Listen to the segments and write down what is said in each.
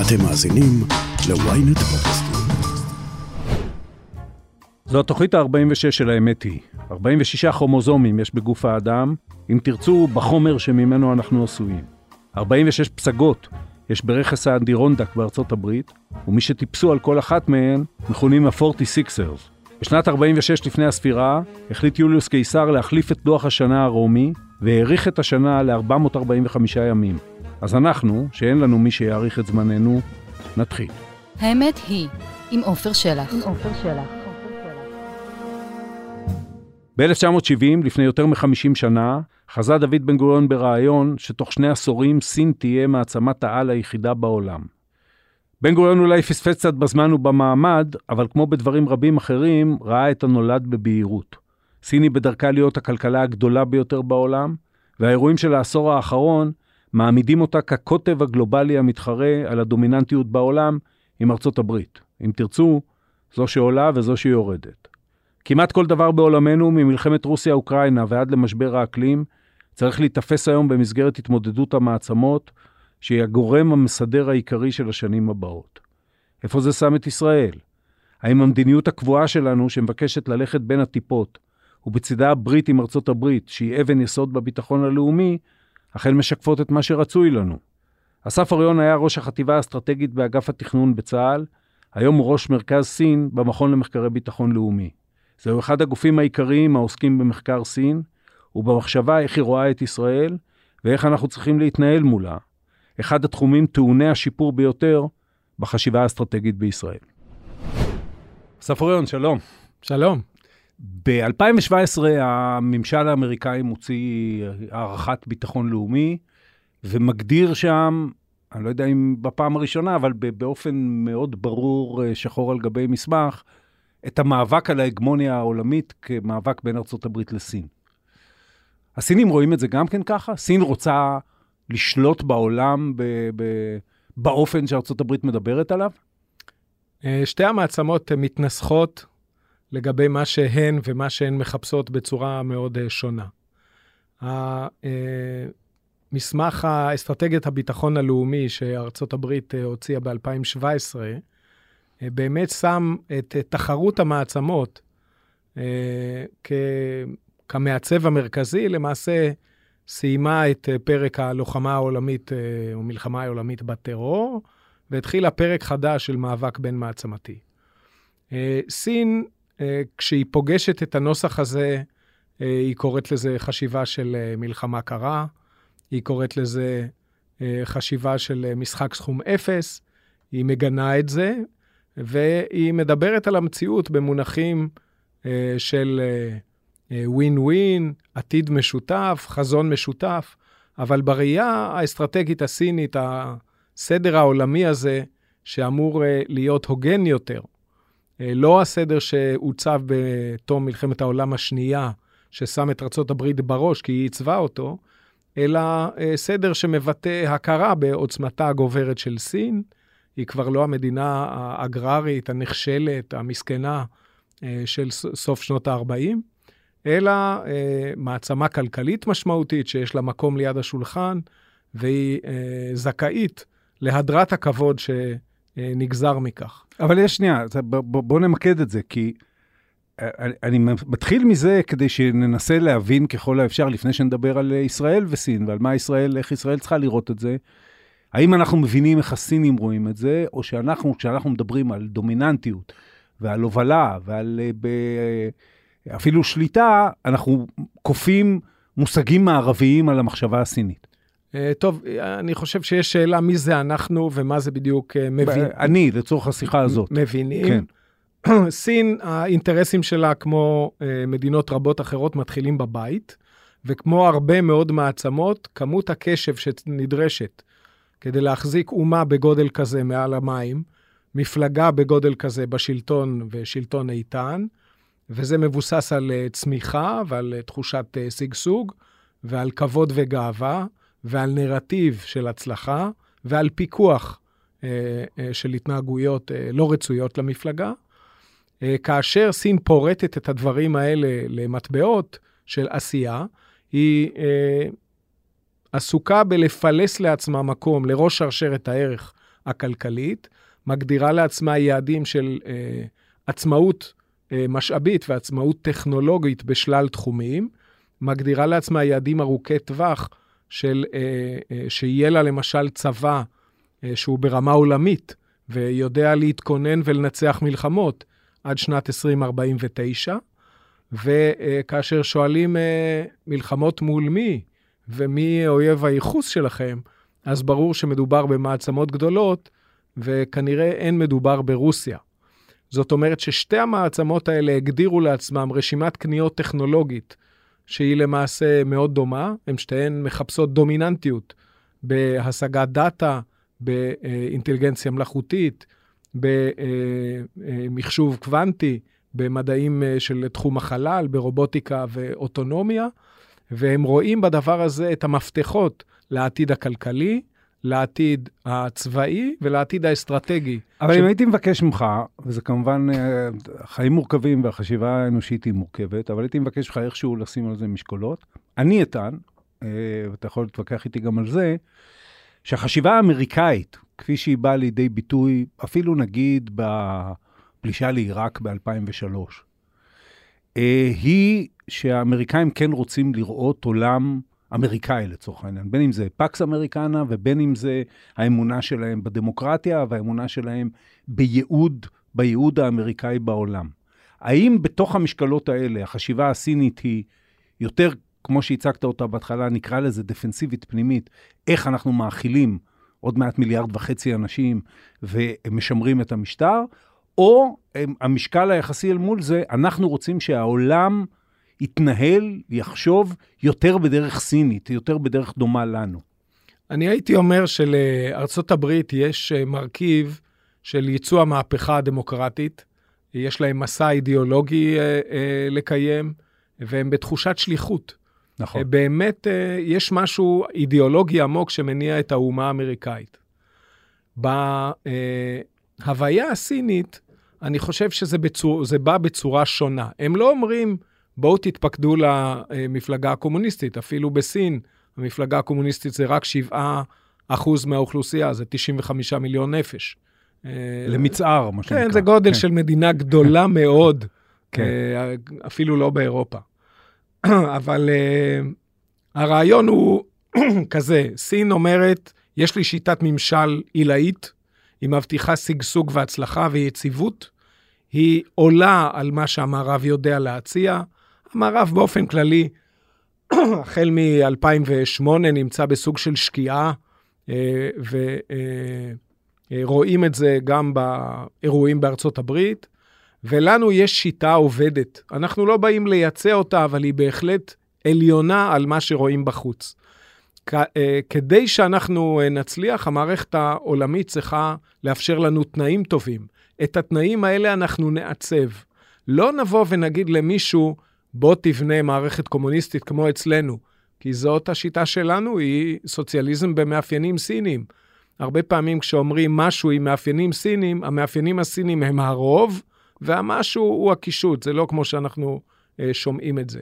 אתם מאזינים ל-ynet פודקאסטים. זו התוכנית ה-46 של האמת היא. 46 כרומוזומים יש בגוף האדם, אם תרצו, בחומר שממנו אנחנו עשויים. 46 פסגות יש ברכס האנדירונדק בארצות הברית, ומי שטיפסו על כל אחת מהן מכונים ה-46ers. בשנת 46 לפני הספירה החליט יוליוס קיסר להחליף את לוח השנה הרומי, והאריך את השנה ל-445 ימים. אז אנחנו, שאין לנו מי שיאריך את זמננו, נתחיל. האמת היא, עם עופר שלח. ב-1970, לפני יותר מ-50 שנה, חזה דוד בן גוריון ברעיון שתוך שני עשורים סין תהיה מעצמת העל היחידה בעולם. בן גוריון אולי פספס קצת בזמן ובמעמד, אבל כמו בדברים רבים אחרים, ראה את הנולד בבהירות. סין היא בדרכה להיות הכלכלה הגדולה ביותר בעולם, והאירועים של העשור האחרון מעמידים אותה כקוטב הגלובלי המתחרה על הדומיננטיות בעולם עם ארצות הברית. אם תרצו, זו שעולה וזו שיורדת. כמעט כל דבר בעולמנו, ממלחמת רוסיה-אוקראינה ועד למשבר האקלים, צריך להיתפס היום במסגרת התמודדות המעצמות, שהיא הגורם המסדר העיקרי של השנים הבאות. איפה זה שם את ישראל? האם המדיניות הקבועה שלנו, שמבקשת ללכת בין הטיפות, ובצדה הברית עם ארצות הברית, שהיא אבן יסוד בביטחון הלאומי, אכן משקפות את מה שרצוי לנו. אסף אריון היה ראש החטיבה האסטרטגית באגף התכנון בצה"ל, היום הוא ראש מרכז סין במכון למחקרי ביטחון לאומי. זהו אחד הגופים העיקריים העוסקים במחקר סין, ובמחשבה איך היא רואה את ישראל, ואיך אנחנו צריכים להתנהל מולה. אחד התחומים טעוני השיפור ביותר בחשיבה האסטרטגית בישראל. אסף אוריון, שלום. שלום. ב-2017 הממשל האמריקאי מוציא הערכת ביטחון לאומי, ומגדיר שם, אני לא יודע אם בפעם הראשונה, אבל באופן מאוד ברור, אה, שחור על גבי מסמך, את המאבק על ההגמוניה העולמית כמאבק בין הברית לסין. הסינים רואים את זה גם כן ככה? סין רוצה לשלוט בעולם ב- ב- באופן הברית מדברת עליו? אה, שתי המעצמות מתנסחות לגבי מה שהן ומה שהן מחפשות בצורה מאוד אה, שונה. מסמך האסטרטגיית הביטחון הלאומי שארצות הברית אה, הוציאה ב-2017, באמת שם את תחרות המעצמות כ... כמעצב המרכזי, למעשה סיימה את פרק הלוחמה העולמית או מלחמה העולמית בטרור, והתחילה פרק חדש של מאבק בין מעצמתי. סין אה, כשהיא פוגשת את הנוסח הזה, אה, היא קוראת לזה חשיבה של אה, מלחמה קרה, היא קוראת לזה חשיבה של משחק סכום אפס, היא מגנה את זה, והיא מדברת על המציאות במונחים של ווין ווין, עתיד משותף, חזון משותף, אבל בראייה האסטרטגית הסינית, הסדר העולמי הזה, שאמור להיות הוגן יותר, אה, לא הסדר שעוצב בתום מלחמת העולם השנייה, ששם את ארה"ב בראש כי היא עיצבה אותו, אלא אה, סדר שמבטא הכרה בעוצמתה הגוברת של סין. היא כבר לא המדינה האגררית, הנחשלת, המסכנה אה, של סוף שנות ה-40, אלא מעצמה כלכלית משמעותית שיש לה מקום ליד השולחן, והיא זכאית להדרת הכבוד שנגזר מכך. אבל יש שנייה, בוא, נמקד את זה, כי אה, אני, מתחיל מזה כדי שננסה להבין ככל האפשר, לפני שנדבר על ישראל וסין, ועל מה ישראל, איך ישראל צריכה לראות את זה. האם אנחנו מבינים איך הסינים רואים את זה, או שאנחנו, כשאנחנו מדברים על דומיננטיות ועל הובלה ועל אה, ב, אה, אפילו שליטה, אנחנו כופים מושגים מערביים על המחשבה הסינית. אה, טוב, אני חושב שיש שאלה מי זה אנחנו ומה זה בדיוק אה, מבין. אני, לצורך השיחה הזאת. מבינים. כן. סין, האינטרסים שלה, כמו אה, מדינות רבות אחרות, מתחילים בבית, וכמו הרבה מאוד מעצמות, כמות הקשב שנדרשת כדי להחזיק אומה בגודל כזה מעל המים, מפלגה בגודל כזה בשלטון ושלטון איתן, וזה מבוסס על צמיחה ועל תחושת שגשוג ועל כבוד וגאווה. ועל נרטיב של הצלחה ועל פיקוח אה, אה, של התנהגויות אה, לא רצויות למפלגה. אה, כאשר סין פורטת את הדברים האלה למטבעות של עשייה, היא אה, עסוקה בלפלס לעצמה מקום לראש שרשרת הערך הכלכלית, מגדירה לעצמה יעדים של אה, עצמאות אה, משאבית ועצמאות טכנולוגית בשלל תחומים, מגדירה לעצמה יעדים ארוכי טווח של, אה, אה, שיהיה לה למשל צבא אה, שהוא ברמה עולמית ויודע להתכונן ולנצח מלחמות עד שנת 2049. וכאשר שואלים מלחמות מול מי ומי אויב הייחוס שלכם, אז ברור שמדובר במעצמות גדולות, וכנראה אין מדובר ברוסיה. זאת אומרת ששתי המעצמות האלה הגדירו לעצמם רשימת קניות טכנולוגית, שהיא למעשה מאוד דומה, הן שתיהן מחפשות דומיננטיות בהשגת דאטה, באינטליגנציה מלאכותית, במחשוב קוונטי, במדעים אה, של תחום החלל, ברובוטיקה ואוטונומיה, והם רואים בדבר הזה את המפתחות לעתיד הכלכלי, לעתיד הצבאי ולעתיד האסטרטגי. אבל ש... אם הייתי מבקש ממך, וזה כמובן, אה, חיים מורכבים והחשיבה האנושית היא מורכבת, אבל הייתי מבקש ממך איכשהו לשים על זה משקולות. אני אטען, אה, ואתה יכול להתווכח איתי גם על זה, שהחשיבה האמריקאית, כפי שהיא באה לידי ביטוי, אפילו נגיד בפלישה לעיראק ב-2003, אה, היא שהאמריקאים כן רוצים לראות עולם אמריקאי לצורך העניין, בין אם זה פקס אמריקנה ובין אם זה האמונה שלהם בדמוקרטיה והאמונה שלהם בייעוד, בייעוד האמריקאי בעולם. האם בתוך המשקלות האלה החשיבה הסינית היא יותר, כמו שהצגת אותה בהתחלה, נקרא לזה דפנסיבית פנימית, איך אנחנו מאכילים עוד מעט מיליארד וחצי אנשים ומשמרים את המשטר, או המשקל היחסי אל מול זה, אנחנו רוצים שהעולם יתנהל, יחשוב יותר בדרך סינית, יותר בדרך דומה לנו. אני הייתי אומר שלארצות הברית יש אה, מרכיב של ייצוא המהפכה הדמוקרטית. יש להם מסע אידיאולוגי אה, אה, לקיים, והם בתחושת שליחות. נכון. אה, באמת אה, יש משהו אידיאולוגי עמוק שמניע את האומה האמריקאית. בהוויה הסינית, אני חושב שזה בצור, בא בצורה שונה. הם לא אומרים, בואו תתפקדו למפלגה הקומוניסטית. אפילו בסין, המפלגה הקומוניסטית זה רק 7 אחוז מהאוכלוסייה, זה 95 מיליון נפש. למצער, מה שנקרא. כן, זה גודל כן. של מדינה גדולה מאוד, כן. אפילו לא באירופה. אבל uh, הרעיון הוא כזה, סין אומרת, יש לי שיטת ממשל עילאית, היא מבטיחה שגשוג והצלחה ויציבות, היא עולה על מה שהמערב יודע להציע. המערב באופן כללי, החל מ-2008 נמצא בסוג של שקיעה, אה, ורואים אה, את זה גם באירועים בארצות הברית. ולנו יש שיטה עובדת. אנחנו לא באים לייצא אותה, אבל היא בהחלט עליונה על מה שרואים בחוץ. אה, כדי שאנחנו אה, נצליח, המערכת העולמית צריכה לאפשר לנו תנאים טובים. את התנאים האלה אנחנו נעצב. לא נבוא ונגיד למישהו, בוא תבנה מערכת קומוניסטית כמו אצלנו, כי זאת השיטה שלנו, היא סוציאליזם במאפיינים סיניים. הרבה פעמים כשאומרים משהו עם מאפיינים סיניים, המאפיינים הסינים הם הרוב, והמשהו הוא הקישוט, זה לא כמו שאנחנו אה, שומעים את זה.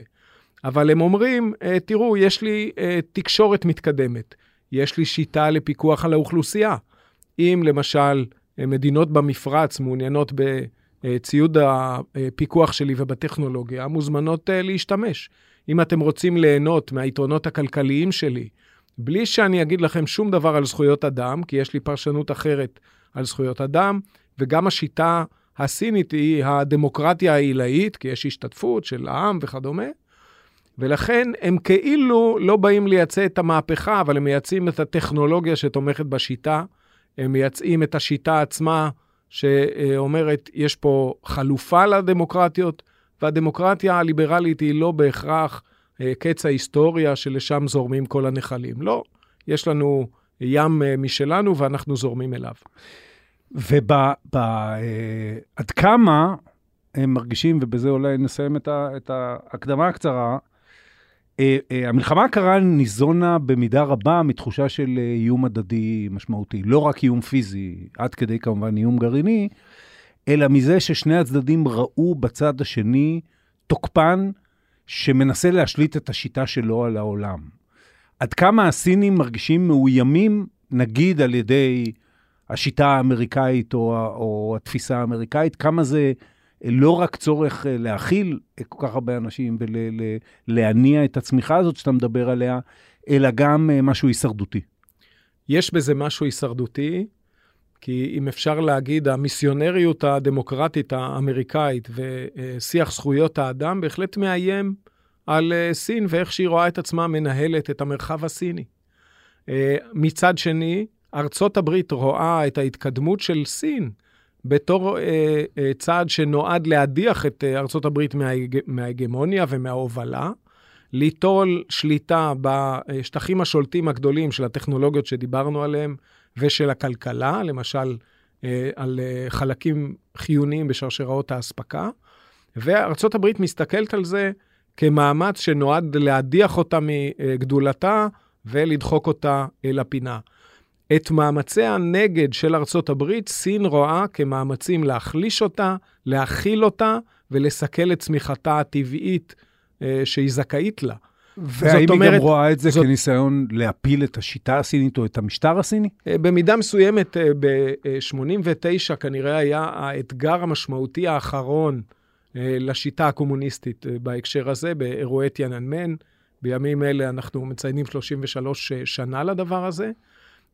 אבל הם אומרים, אה, תראו, יש לי אה, תקשורת מתקדמת, יש לי שיטה לפיקוח על האוכלוסייה. אם למשל אה, מדינות במפרץ מעוניינות בציוד הפיקוח שלי ובטכנולוגיה, מוזמנות אה, להשתמש. אם אתם רוצים ליהנות מהיתרונות הכלכליים שלי, בלי שאני אגיד לכם שום דבר על זכויות אדם, כי יש לי פרשנות אחרת על זכויות אדם, וגם השיטה הסינית היא הדמוקרטיה העילאית, כי יש השתתפות של העם וכדומה, ולכן הם כאילו לא באים לייצא את המהפכה, אבל הם מייצאים את הטכנולוגיה שתומכת בשיטה, הם מייצאים את השיטה עצמה, שאומרת, יש פה חלופה לדמוקרטיות, והדמוקרטיה הליברלית היא לא בהכרח אה, קץ ההיסטוריה שלשם זורמים כל הנחלים. לא, יש לנו ים אה, משלנו ואנחנו זורמים אליו. ועד אה, כמה הם מרגישים, ובזה אולי נסיים את, ה, את ההקדמה הקצרה, המלחמה הקרה ניזונה במידה רבה מתחושה של איום הדדי משמעותי. לא רק איום פיזי, עד כדי כמובן איום גרעיני, אלא מזה ששני הצדדים ראו בצד השני תוקפן שמנסה להשליט את השיטה שלו על העולם. עד כמה הסינים מרגישים מאוימים, נגיד על ידי השיטה האמריקאית או, או התפיסה האמריקאית, כמה זה לא רק צורך אה, להכיל כל כך הרבה אנשים ולהניע את הצמיחה הזאת שאתה מדבר עליה, אלא גם אה, משהו הישרדותי. יש בזה משהו הישרדותי, כי אם אפשר להגיד, המיסיונריות הדמוקרטית האמריקאית ושיח זכויות האדם בהחלט מאיים על אה, סין ואיך שהיא רואה את עצמה מנהלת את המרחב הסיני. מצד שני, ארצות הברית רואה את ההתקדמות של סין בתור אה, אה, צעד שנועד להדיח את אה, הברית מההג, מההגמוניה ומההובלה, ליטול שליטה בשטחים השולטים הגדולים של הטכנולוגיות שדיברנו עליהם ושל הכלכלה, למשל אה, על אה, חלקים חיוניים בשרשראות האספקה, וארצות הברית מסתכלת על זה כמאמץ שנועד להדיח אותה מגדולתה ולדחוק אותה אל הפינה. את מאמצי הנגד של ארצות הברית, סין רואה כמאמצים להחליש אותה, להכיל אותה ולסכל את צמיחתה הטבעית אה, שהיא זכאית לה. והאם היא אומרת, גם רואה את זה זאת... כניסיון להפיל את השיטה הסינית או את המשטר הסיני? אה, במידה מסוימת, אה, ב-89 כנראה היה האתגר המשמעותי האחרון אה, לשיטה הקומוניסטית בהקשר הזה, באירועי תיאננמן. בימים אלה אנחנו מציינים 33 שנה לדבר הזה.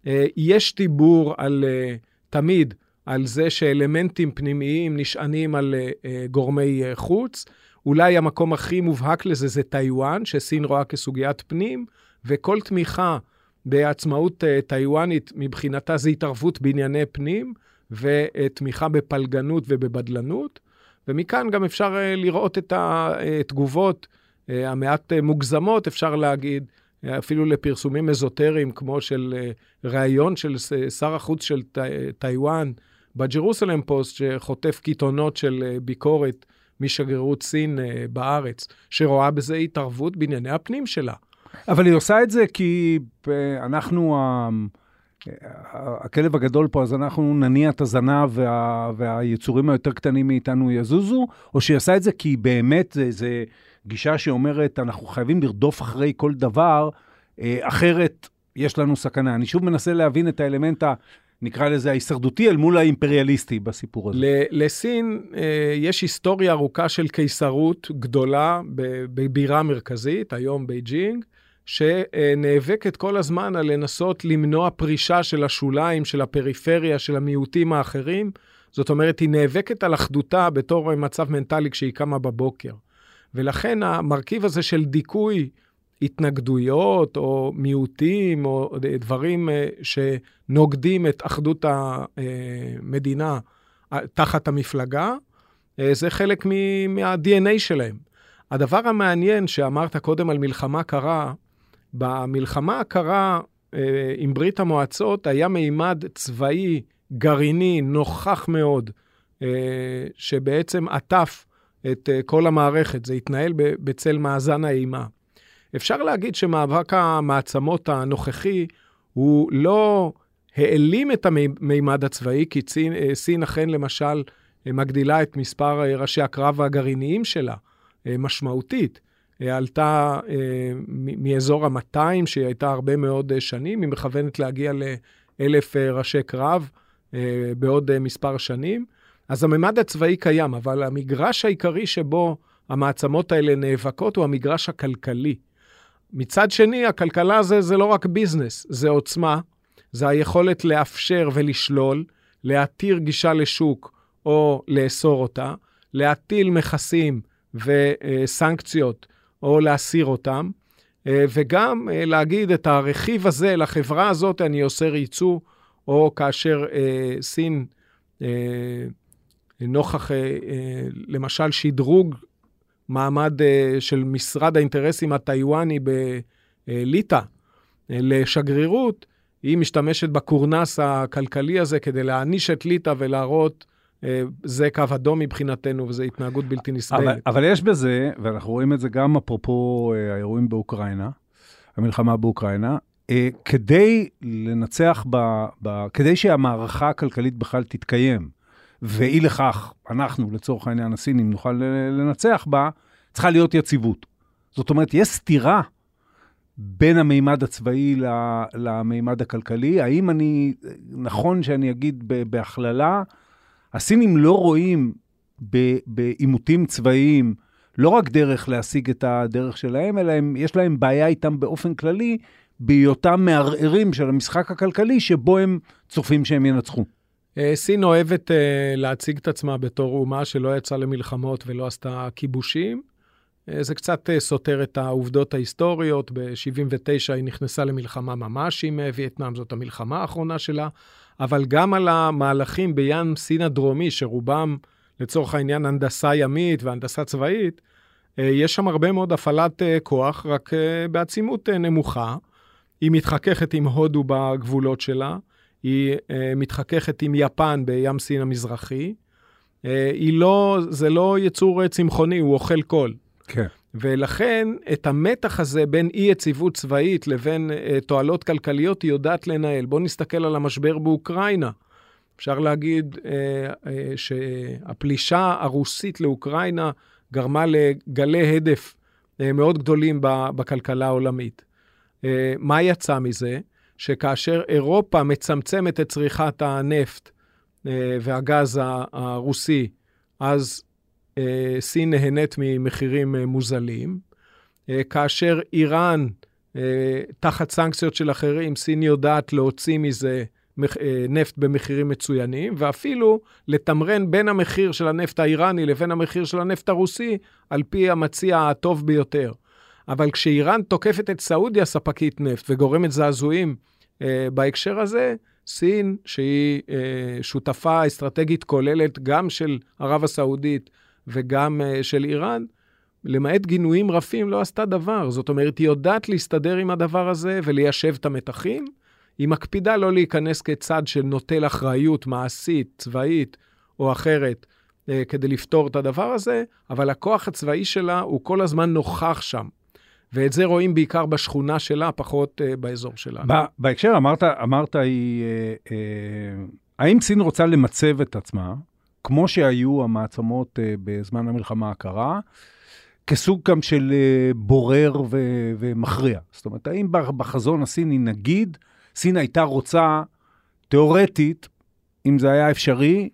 אה, יש דיבור על, אה, תמיד, על זה שאלמנטים פנימיים נשענים על אה, גורמי חוץ. אולי המקום הכי מובהק לזה זה טיוואן, שסין רואה כסוגיית פנים, וכל תמיכה בעצמאות טיוואנית מבחינתה זה התערבות בענייני פנים, ותמיכה בפלגנות ובבדלנות. ומכאן גם אפשר לראות את התגובות המעט מוגזמות, אפשר להגיד, אפילו לפרסומים אזוטריים, כמו של אה, ראיון של שר החוץ של טיוואן בג'רוסלם פוסט, שחוטף קיתונות של אה, ביקורת משגרירות סין אה, בארץ, שרואה בזה התערבות בענייני הפנים שלה. אבל היא עושה את זה כי אנחנו, הכלב הגדול פה, אז אנחנו נניע את הזנב וה, והיצורים היותר קטנים מאיתנו יזוזו, או שהיא עושה את זה כי באמת. זה גישה שאומרת, אנחנו חייבים לרדוף אחרי כל דבר, אה, אחרת יש לנו סכנה. אני שוב מנסה להבין את האלמנט ה... נקרא לזה ההישרדותי אל מול האימפריאליסטי בסיפור הזה. לסין אה, יש היסטוריה ארוכה של קיסרות גדולה בבירה מרכזית, היום בייג'ינג, שנאבקת כל הזמן על לנסות למנוע פרישה של השוליים, של הפריפריה, של המיעוטים האחרים. זאת אומרת, היא נאבקת על אחדותה בתור מצב מנטלי כשהיא קמה בבוקר. ולכן המרכיב הזה של דיכוי התנגדויות או מיעוטים או דברים אה, שנוגדים את אחדות המדינה אה, תחת המפלגה, אה, זה חלק מה-DNA שלהם. הדבר המעניין שאמרת קודם על מלחמה קרה, במלחמה הקרה עם ברית המועצות היה מימד צבאי גרעיני נוכח מאוד, שבעצם עטף את uh, כל המערכת, זה התנהל בצל מאזן האימה. אפשר להגיד שמאבק המעצמות הנוכחי הוא לא העלים את המימד הצבאי, כי סין, אה, סין אכן למשל אה, מגדילה את מספר ראשי הקרב הגרעיניים שלה משמעותית. עלתה מאזור ה-200, שהיא הייתה הרבה מאוד שנים, היא מכוונת להגיע לאלף ראשי קרב בעוד מספר שנים. אז הממד הצבאי קיים, אבל המגרש העיקרי שבו המעצמות האלה נאבקות הוא המגרש הכלכלי. מצד שני, הכלכלה הזה זה לא רק ביזנס, זה עוצמה, זה היכולת לאפשר ולשלול, להתיר גישה לשוק או לאסור אותה, להטיל מכסים וסנקציות או להסיר אותם, וגם להגיד את הרכיב הזה לחברה הזאת אני אוסר ייצוא, או כאשר אה, סין אה, נוכח, אה, אה, למשל, שדרוג מעמד אה, של משרד האינטרסים הטיוואני בליטא לשגרירות, היא משתמשת בקורנס הכלכלי הזה כדי להעניש את ליטא ולהראות, זה קו אדום מבחינתנו וזו התנהגות בלתי נסבלת. אבל, אבל יש בזה, ואנחנו רואים את זה גם אפרופו האירועים באוקראינה, המלחמה באוקראינה, כדי לנצח, ב, ב, כדי שהמערכה הכלכלית בכלל תתקיים, ואי לכך, אנחנו, לצורך העניין הסינים, נוכל לנצח בה, צריכה להיות יציבות. זאת אומרת, יש סתירה בין המימד הצבאי למימד הכלכלי. האם אני, נכון שאני אגיד בהכללה, הסינים לא רואים בעימותים צבאיים לא רק דרך להשיג את הדרך שלהם, אלא הם, יש להם בעיה איתם באופן כללי, בהיותם מערערים של המשחק הכלכלי, שבו הם צופים שהם ינצחו. אה, סין אוהבת uh, להציג את עצמה בתור אומה שלא יצאה למלחמות ולא עשתה כיבושים. Uh, זה קצת uh, סותר את העובדות ההיסטוריות. ב-79' היא נכנסה למלחמה ממש עם uh, וייטנאם, זאת המלחמה האחרונה שלה. אבל גם על המהלכים בים סין הדרומי, שרובם, לצורך העניין, הנדסה ימית והנדסה צבאית, יש שם הרבה מאוד הפעלת כוח, רק בעצימות נמוכה. היא מתחככת עם הודו בגבולות שלה. היא מתחככת עם יפן בים סין המזרחי. היא לא, זה לא יצור צמחוני, הוא אוכל קול. כן. ולכן, את המתח הזה בין אי-יציבות צבאית לבין uh, תועלות כלכליות, היא יודעת לנהל. בואו נסתכל על המשבר באוקראינה. אפשר להגיד uh, uh, שהפלישה הרוסית לאוקראינה גרמה לגלי הדף uh, מאוד גדולים בכלכלה העולמית. Uh, מה יצא מזה? שכאשר אירופה מצמצמת את צריכת הנפט אה, והגז הרוסי, אז אה, סין נהנית ממחירים אה, מוזלים. כאשר איראן, תחת סנקציות של אחרים, סין יודעת להוציא מזה נפט במחירים מצוינים, ואפילו לתמרן בין המחיר של הנפט האיראני לבין המחיר של הנפט הרוסי, על פי המציע הטוב ביותר. אבל כשאיראן תוקפת את סעודיה, ספקית נפט, וגורמת זעזועים אה, בהקשר הזה, סין, שהיא אה, שותפה אסטרטגית כוללת גם של ערב הסעודית וגם אה, של איראן, למעט גינויים רפים, לא עשתה דבר. זאת אומרת, היא יודעת להסתדר עם הדבר הזה וליישב את המתחים. היא מקפידה לא להיכנס כצד שנוטל אחריות מעשית, צבאית או אחרת, כדי לפתור את הדבר הזה, אבל הכוח הצבאי שלה הוא כל הזמן נוכח שם. ואת זה רואים בעיקר בשכונה שלה, פחות uh, באזור שלנו. בהקשר, אמרת, אמרת היא, uh, uh, האם סין רוצה למצב את עצמה, כמו שהיו המעצמות uh, בזמן המלחמה הקרה, כסוג גם של uh, בורר ו- ומכריע? זאת אומרת, האם בחזון הסיני, נגיד, סין הייתה רוצה, תיאורטית, אם זה היה אפשרי,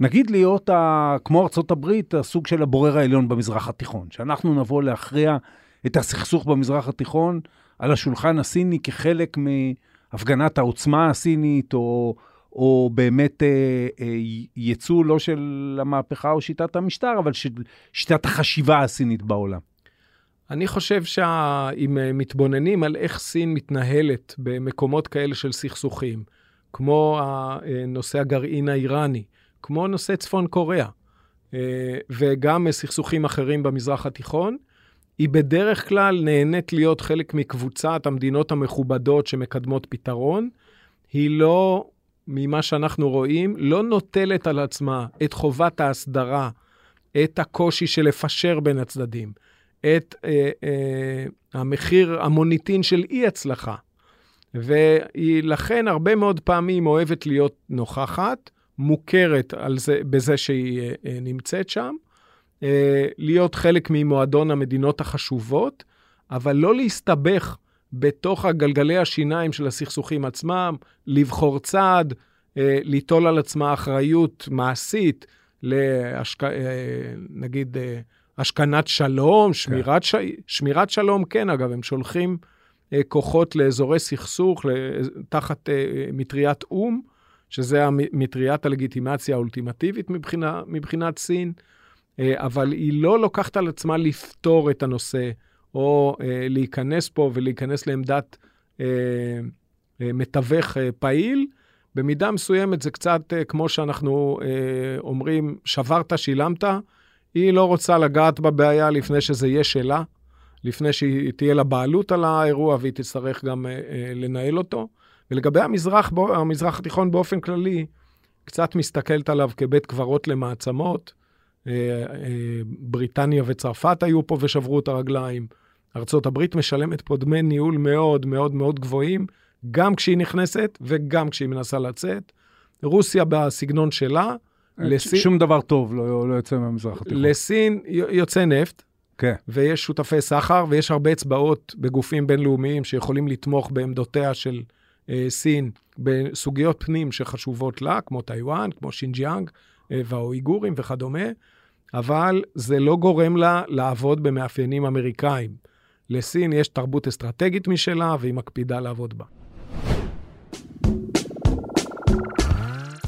נגיד להיות, ה, כמו הברית, הסוג של הבורר העליון במזרח התיכון, שאנחנו נבוא להכריע את הסכסוך במזרח התיכון על השולחן הסיני כחלק מהפגנת העוצמה הסינית, או, או באמת אה, אה, יצוא לא של המהפכה או שיטת המשטר, אבל של שיטת החשיבה הסינית בעולם. אני חושב שאם אה, מתבוננים על איך סין מתנהלת במקומות כאלה של סכסוכים, כמו נושא הגרעין האיראני, כמו נושא צפון קוריאה, אה, וגם סכסוכים אחרים במזרח התיכון, היא בדרך כלל נהנית להיות חלק מקבוצת המדינות המכובדות שמקדמות פתרון. היא לא, ממה שאנחנו רואים, לא נוטלת על עצמה את חובת ההסדרה, את הקושי של לפשר בין הצדדים, את אה, אה, המחיר, המוניטין של אי-הצלחה. והיא לכן הרבה מאוד פעמים אוהבת להיות נוכחת, מוכרת על זה, בזה שהיא אה, אה נמצאת שם, אה, להיות חלק ממועדון המדינות החשובות, אבל לא להסתבך בתוך הגלגלי השיניים של הסכסוכים עצמם, לבחור צד, אה, ליטול על עצמה אחריות מעשית, להשק... אה, נגיד, השכנת שלום, כן. שמירת, ש... שמירת שלום, כן, אגב, הם שולחים כוחות לאזורי סכסוך תחת מטריית או"ם, שזה מטריית הלגיטימציה האולטימטיבית מבחינה, מבחינת סין. אה, אבל היא לא לוקחת על עצמה לפתור את הנושא, או אה, להיכנס פה ולהיכנס לעמדת אה, מתווך פעיל. במידה מסוימת זה קצת כמו שאנחנו אומרים, שברת, שילמת. היא לא רוצה לגעת בבעיה לפני שזה יהיה שלה, לפני שהיא תהיה לה בעלות על האירוע והיא תצטרך גם לנהל אותו. ולגבי המזרח, המזרח התיכון באופן כללי, קצת מסתכלת עליו כבית קברות למעצמות. אה, אה, בריטניה וצרפת היו פה ושברו את הרגליים. ארצות הברית משלמת פה דמי ניהול מאוד מאוד מאוד גבוהים, גם כשהיא נכנסת וגם כשהיא מנסה לצאת. רוסיה בסגנון שלה, לסין... שום דבר טוב לא, לא יוצא מהמזרח התיכון. לסין יוצא נפט, כן. ויש שותפי סחר, ויש הרבה אצבעות בגופים בינלאומיים שיכולים לתמוך בעמדותיה של אה, סין בסוגיות פנים שחשובות לה, כמו טיוואן, כמו שינג'יאנג אה, והאויגורים וכדומה, אבל זה לא גורם לה לעבוד במאפיינים אמריקאים. לסין יש תרבות אסטרטגית משלה, והיא מקפידה לעבוד בה.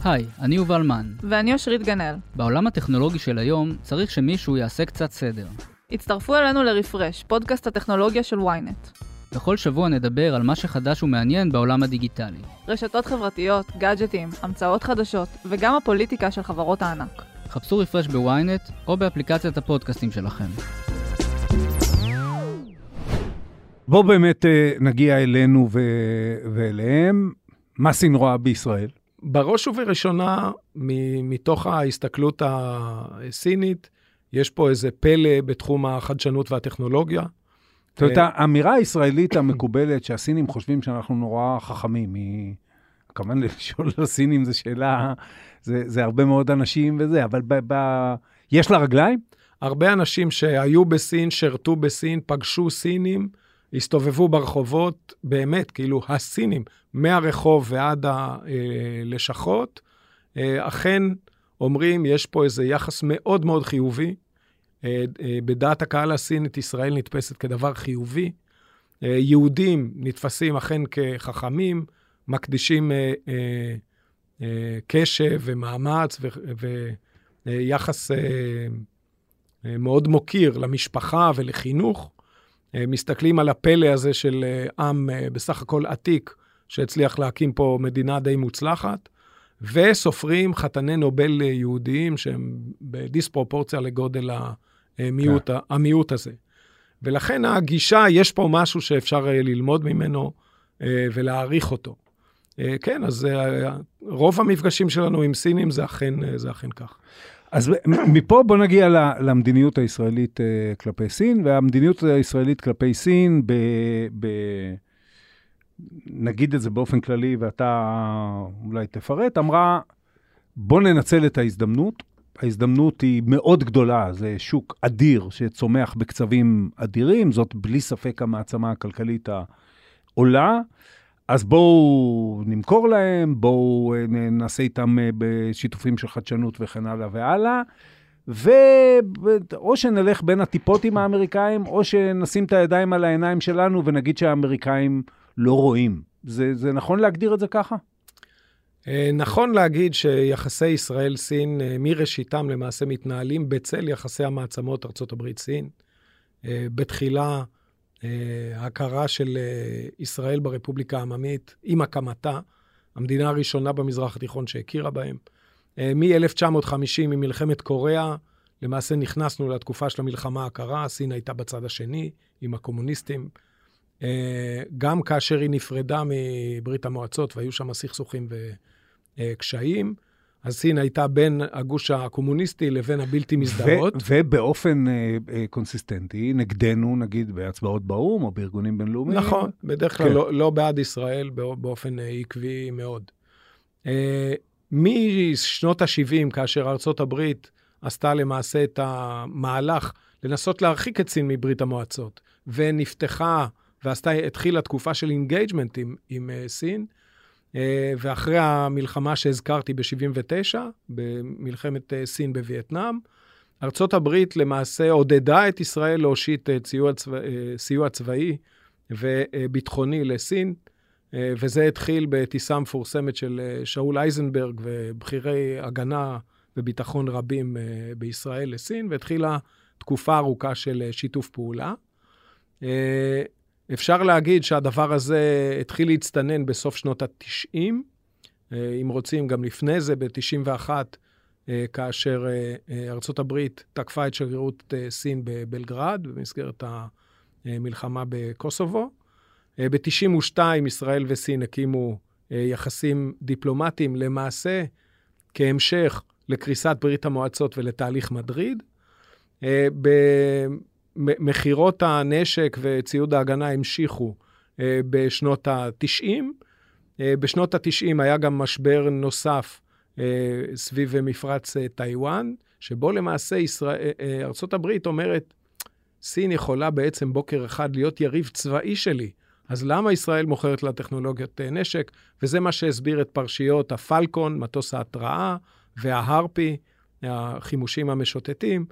היי, אני יובל מן. ואני אושרית גנאל. בעולם הטכנולוגי של היום צריך שמישהו יעשה קצת סדר. הצטרפו אלינו לרפרש, פודקאסט הטכנולוגיה של ynet. בכל שבוע נדבר על מה שחדש ומעניין בעולם הדיגיטלי. רשתות חברתיות, גאדג'טים, המצאות חדשות, וגם הפוליטיקה של חברות הענק. חפשו רפרש בוויינט או באפליקציית הפודקאסטים שלכם. בואו באמת אה, נגיע אלינו ו- ואליהם. מה סין רואה בישראל? בראש ובראשונה, מ- מתוך ההסתכלות הסינית, יש פה איזה פלא בתחום החדשנות והטכנולוגיה. זאת אומרת, האמירה הישראלית המקובלת שהסינים חושבים שאנחנו נורא חכמים, היא... כמובן לשאול לסינים זו שאלה, זה, זה הרבה מאוד אנשים וזה, אבל ב, ב, יש לה רגליים? הרבה אנשים שהיו בסין, שירתו בסין, פגשו סינים, הסתובבו ברחובות, באמת, כאילו, הסינים, מהרחוב ועד הלשכות, אכן אומרים, יש פה איזה יחס מאוד מאוד חיובי. בדעת הקהל הסינית, ישראל נתפסת כדבר חיובי. יהודים נתפסים אכן כחכמים, מקדישים קשב ומאמץ ויחס מאוד מוקיר למשפחה ולחינוך. מסתכלים על הפלא הזה של עם בסך הכל עתיק, שהצליח להקים פה מדינה די מוצלחת, וסופרים חתני נובל יהודיים שהם בדיספרופורציה לגודל המיעוט, כן. המיעוט הזה. ולכן הגישה, יש פה משהו שאפשר ללמוד ממנו ולהעריך אותו. כן, אז רוב המפגשים שלנו עם סינים זה אכן, זה אכן כך. אז מפה בוא נגיע למדיניות הישראלית כלפי סין, והמדיניות הישראלית כלפי סין, ב, ב, נגיד את זה באופן כללי, ואתה אולי תפרט, אמרה, בוא ננצל את ההזדמנות. ההזדמנות היא מאוד גדולה, זה שוק אדיר שצומח בקצבים אדירים, זאת בלי ספק המעצמה הכלכלית העולה. אז בואו נמכור להם, בואו נעשה איתם בשיתופים של חדשנות וכן הלאה והלאה. ואו שנלך בין הטיפות עם האמריקאים, או שנשים את הידיים על העיניים שלנו ונגיד שהאמריקאים לא רואים. זה, זה נכון להגדיר את זה ככה? נכון להגיד שיחסי ישראל-סין מראשיתם למעשה מתנהלים בצל יחסי המעצמות ארה"ב-סין. בתחילה ההכרה של ישראל ברפובליקה העממית עם הקמתה, המדינה הראשונה במזרח התיכון שהכירה בהם. מ-1950, ממלחמת קוריאה, למעשה נכנסנו לתקופה של המלחמה הקרה, סין הייתה בצד השני עם הקומוניסטים. גם כאשר היא נפרדה מברית המועצות והיו שם סכסוכים וקשיים, אז סין הייתה בין הגוש הקומוניסטי לבין הבלתי מזדהות. ובאופן uh, קונסיסטנטי, נגדנו, נגיד, בהצבעות באו"ם או בארגונים בינלאומיים. נכון, בדרך כלל כן. לא, לא בעד ישראל, באופן uh, עקבי מאוד. Uh, משנות ה-70, כאשר ארצות הברית עשתה למעשה את המהלך לנסות להרחיק את סין מברית המועצות, ונפתחה והתחילה תקופה של engagement עם, עם אה, סין, ואחרי המלחמה שהזכרתי ב-79, במלחמת סין בווייטנאם, הברית למעשה עודדה את ישראל להושיט סיוע, צבא, סיוע צבאי וביטחוני לסין, וזה התחיל בטיסה מפורסמת של שאול אייזנברג ובכירי הגנה וביטחון רבים בישראל לסין, והתחילה תקופה ארוכה של שיתוף פעולה. אפשר להגיד שהדבר הזה התחיל להצטנן בסוף שנות ה-90, אם רוצים, גם לפני זה, ב-91, כאשר ארצות הברית תקפה את שגרירות סין בבלגרד, במסגרת המלחמה בקוסובו. ב-92 ישראל וסין הקימו יחסים דיפלומטיים, למעשה כהמשך לקריסת ברית המועצות ולתהליך מדריד. מכירות הנשק וציוד ההגנה המשיכו אה, בשנות ה-90. אה, בשנות ה-90 היה גם משבר נוסף אה, סביב מפרץ טיוואן, שבו למעשה ישראל, ארה"ב אומרת, סין יכולה בעצם בוקר אחד להיות יריב צבאי שלי. אז למה ישראל מוכרת לה טכנולוגיית אה, נשק? וזה מה שהסביר את פרשיות הפלקון, מטוס ההתראה, וההרפי, החימושים המשוטטים,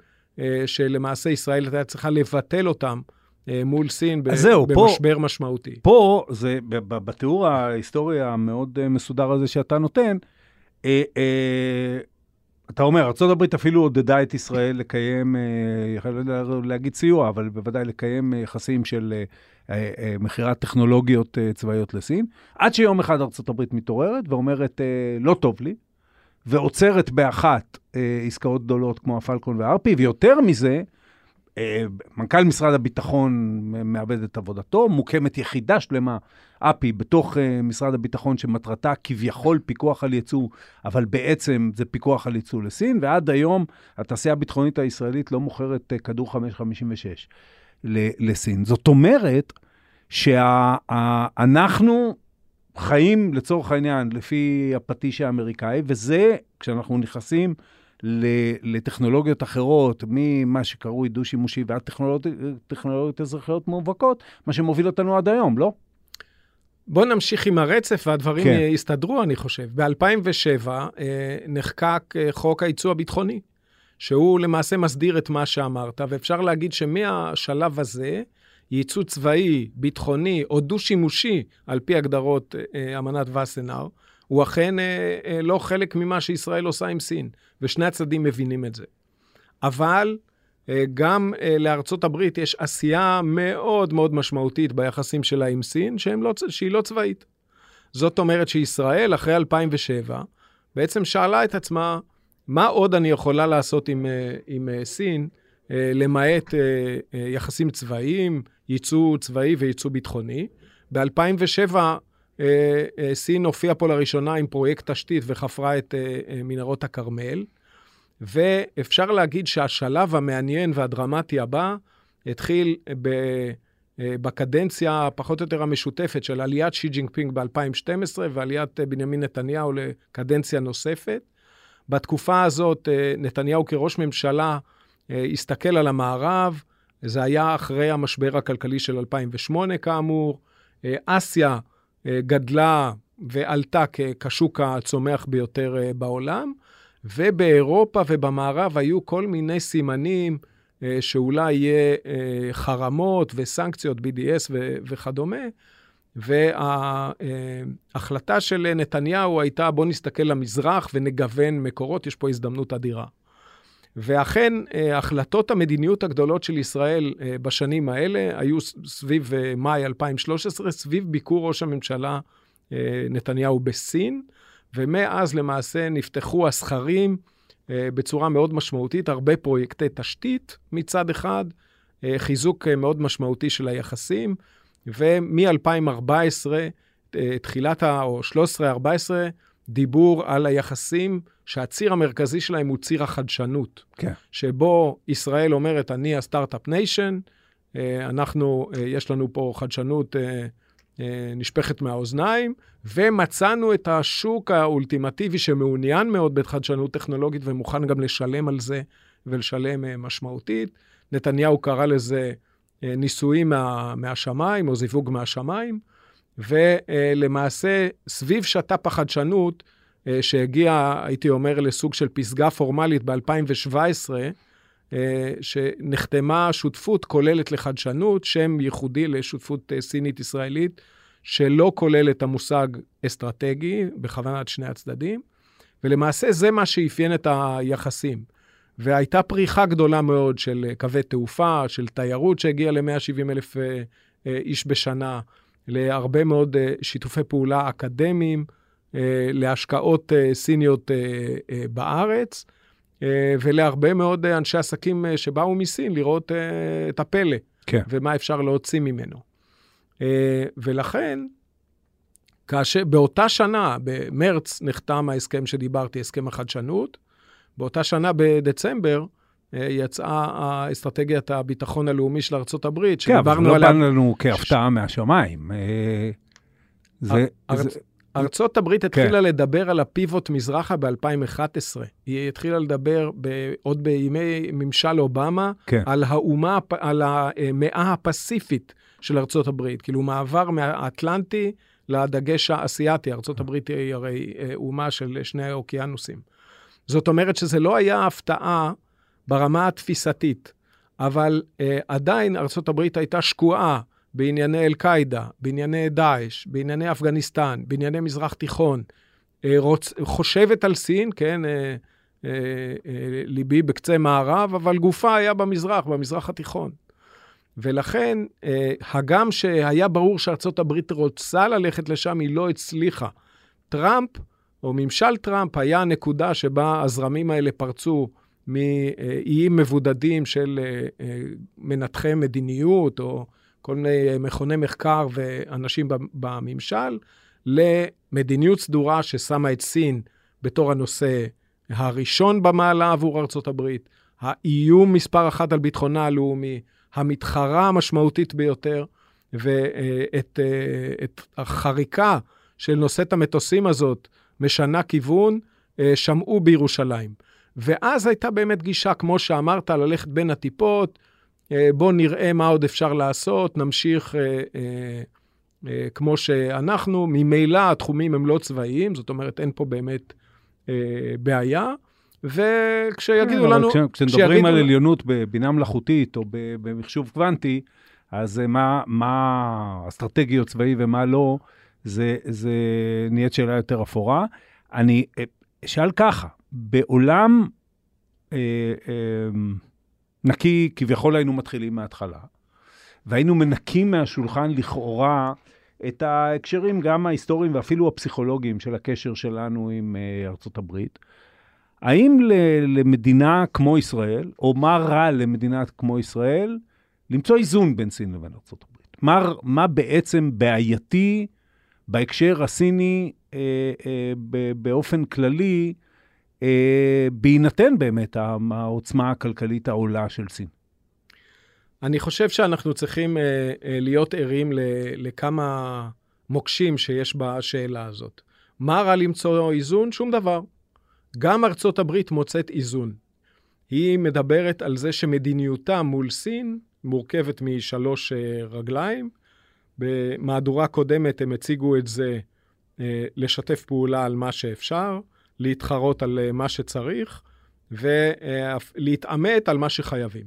שלמעשה ישראל הייתה צריכה לבטל אותם אה, מול סין ב- זהו, פה- במשבר משמעותי. פה, זה, בתיאור ההיסטורי המאוד אה, מסודר הזה שאתה נותן, אה, אה, אתה אומר, ארה"ב אפילו עודדה את ישראל לקיים, אה, יכול לה- להגיד סיוע, אבל בוודאי לקיים אה, יחסים של אה, אה, אה, מכירת טכנולוגיות אה, צבאיות לסין, עד שיום אחד ארה"ב מתעוררת ואומרת, אה, לא טוב לי, ועוצרת באחת אה, עסקאות גדולות כמו הפלקון והארפי, ויותר מזה, אה, מנכ"ל משרד הביטחון מאבד את עבודתו, מוקמת יחידה שלמה, אפי, בתוך אה, משרד הביטחון, שמטרתה כביכול פיקוח על ייצוא, אבל בעצם זה פיקוח על ייצוא לסין, ועד היום התעשייה הביטחונית הישראלית לא מוכרת אה, כדור 556 ל- לסין. זאת אומרת שאנחנו חיים, לצורך העניין, לפי הפטיש האמריקאי, וזה, כשאנחנו נכנסים לטכנולוגיות אחרות, ממה שקרוי דו-שימושי ועד טכנולוגיות, טכנולוגיות אזרחיות מובהקות, מה שמוביל אותנו עד היום, לא? בואו נמשיך עם הרצף והדברים כן. כן. יסתדרו, אני חושב. ב-2007 אה, נחקק אה, חוק הייצוא הביטחוני, שהוא למעשה מסדיר את מה שאמרת, ואפשר להגיד שמהשלב הזה, ייצוא צבאי, ביטחוני או דו-שימושי, על פי הגדרות אה, אמנת וסנר, הוא אכן אה, אה, לא חלק ממה שישראל עושה עם סין, ושני הצדדים מבינים את זה. אבל אה, גם אה, לארצות הברית יש עשייה מאוד מאוד משמעותית ביחסים שלה עם סין, לא, שהיא לא צבאית. זאת אומרת שישראל, אחרי 2007, בעצם שאלה את עצמה, מה עוד אני יכולה לעשות עם, אה, עם אה, סין, אה, למעט אה, אה, יחסים צבאיים, ייצוא צבאי וייצוא ביטחוני. ב-2007 אה, אה, סין הופיעה פה לראשונה עם פרויקט תשתית וחפרה את אה, אה, מנהרות הכרמל. ואפשר להגיד שהשלב המעניין והדרמטי הבא התחיל ב, אה, בקדנציה הפחות או יותר המשותפת של עליית שי ג'ינגפינג ב-2012 ועליית אה, בנימין נתניהו לקדנציה נוספת. בתקופה הזאת אה, נתניהו כראש ממשלה אה, הסתכל על המערב, זה היה אחרי המשבר הכלכלי של 2008 כאמור. אה, אסיה אה, גדלה ועלתה כשוק הצומח ביותר אה, בעולם. ובאירופה ובמערב היו כל מיני סימנים אה, שאולי יהיה אה, חרמות וסנקציות, BDS ו- וכדומה. וההחלטה של נתניהו הייתה, בואו נסתכל למזרח ונגוון מקורות, יש פה הזדמנות אדירה. ואכן, אה, החלטות המדיניות הגדולות של ישראל אה, בשנים האלה היו סביב אה, מאי 2013, סביב ביקור ראש הממשלה נתניהו בסין. ומאז למעשה נפתחו הסכרים בצורה מאוד משמעותית, הרבה פרויקטי תשתית מצד אחד, חיזוק מאוד משמעותי של היחסים, ומ-2014, אה, תחילת ה... או 13-14, דיבור על היחסים שהציר המרכזי שלהם הוא ציר החדשנות. כן. שבו ישראל אומרת, אני ה Start-Up Nation, אה, אנחנו, אה, יש לנו פה חדשנות אה, נשפכת מהאוזניים, ומצאנו את השוק האולטימטיבי שמעוניין מאוד בחדשנות טכנולוגית ומוכן גם לשלם על זה ולשלם משמעותית. נתניהו קרא לזה ניסויים מה, מהשמיים או זיווג מהשמיים, ולמעשה סביב שת"פ החדשנות, אה, שהגיע, הייתי אומר, לסוג של פסגה פורמלית ב-2017, אה, שנחתמה שותפות כוללת לחדשנות, שם ייחודי לשותפות אה, סינית-ישראלית, שלא כולל את המושג אסטרטגי, בכוונת שני הצדדים, ולמעשה זה מה שאפיין את היחסים. והייתה פריחה גדולה מאוד של קווי תעופה, של תיירות שהגיעה ל-170 אלף איש בשנה, להרבה מאוד אה, שיתופי פעולה אקדמיים, אה, להשקעות אה, סיניות בארץ. ולהרבה מאוד אנשי עסקים שבאו מסין לראות את הפלא, כן. ומה אפשר להוציא ממנו. ולכן, כאשר, באותה שנה, במרץ, נחתם ההסכם שדיברתי, הסכם החדשנות. באותה שנה, בדצמבר, יצאה האסטרטגיית הביטחון הלאומי של ארה"ב, כן, אבל זה שדיברנו לא עליה. בא לנו כהפתעה מהשמיים. אה, זה, ארצ- זה, ארצות הברית התחילה כן. לדבר על הפיבוט מזרחה ב-2011. היא התחילה לדבר ב, עוד בימי ממשל אובמה, כן. על האומה, על המאה הפסיפית של ארצות הברית. כאילו, מעבר מהאטלנטי לדגש האסייתי. ארצות הברית היא הרי אה, אומה של שני האוקיינוסים. זאת אומרת שזה לא היה הפתעה ברמה התפיסתית, אבל uh, עדיין הברית הייתה שקועה בענייני אל-קאעידה, בענייני דאעש, בענייני אפגניסטן, בענייני מזרח תיכון, אה, רוצ, חושבת על סין, כן, אה, אה, ליבי בקצה מערב, אבל גופה היה במזרח, במזרח התיכון. ולכן, הגם שהיה ברור שארצות הברית רוצה ללכת לשם, היא לא הצליחה. טראמפ, או ממשל טראמפ, היה הנקודה שבה הזרמים האלה פרצו מאיים מבודדים של מנתחי מדיניות, או כל מיני מכוני מחקר ואנשים בממשל, למדיניות סדורה ששמה את סין בתור הנושא הראשון במעלה עבור ארצות הברית, האיום מספר אחת על ביטחונה הלאומי, המתחרה המשמעותית ביותר, ואת את החריקה של נושאת המטוסים הזאת משנה כיוון, שמעו בירושלים. ואז הייתה באמת גישה, כמו שאמרת, ללכת בין הטיפות, אה, בואו נראה מה עוד אפשר לעשות, נמשיך אה, אה, כמו שאנחנו. ממילא התחומים הם לא צבאיים, זאת אומרת, אין פה באמת בעיה. וכשיגידו לנו... כש, כשמדברים על עליונות בבינה מלאכותית או במחשוב קוונטי, אז מה, מה אסטרטגיות צבאי ומה לא, זה, זה נהיית שאלה יותר אפורה. אני אשאל ככה, בעולם... אה, אה, נקי, כביכול היינו מתחילים מההתחלה, והיינו מנקים מהשולחן לכאורה את ההקשרים, גם ההיסטוריים ואפילו הפסיכולוגיים של הקשר שלנו עם uh, ארצות הברית. האם למדינה כמו ישראל, או מה רע למדינה כמו ישראל, למצוא איזון בין סין לבין ארצות הברית? מה, מה בעצם בעייתי בהקשר הסיני אה, אה, באופן כללי, אה, בהינתן באמת העוצמה הכלכלית העולה של סין? אני חושב שאנחנו צריכים אה, אה, להיות ערים לכמה מוקשים שיש בשאלה הזאת. מה רע למצוא איזון? שום דבר. גם ארצות הברית מוצאת איזון. היא מדברת על זה שמדיניותה מול סין מורכבת משלוש רגליים. במהדורה קודמת הם הציגו את זה לשתף פעולה על מה שאפשר, להתחרות על אה, מה שצריך, ולהתעמת על מה שחייבים.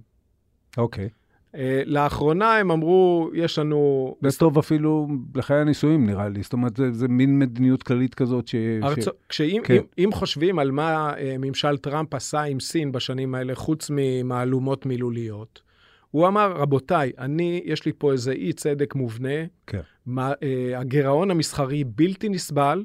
אוקיי. Okay. אה, לאחרונה הם אמרו, יש לנו... זה טוב אפילו לחיי הנישואים, נראה לי. זאת אומרת, זה, זה מין מדיניות כללית כזאת ש... ארצ... ש... כשאם כן. אם, אם חושבים על מה אה, ממשל טראמפ עשה עם סין בשנים האלה, חוץ ממהלומות מילוליות, הוא אמר, רבותיי, אני, יש לי פה איזה אי צדק מובנה, כן. מה, הגירעון המסחרי בלתי נסבל,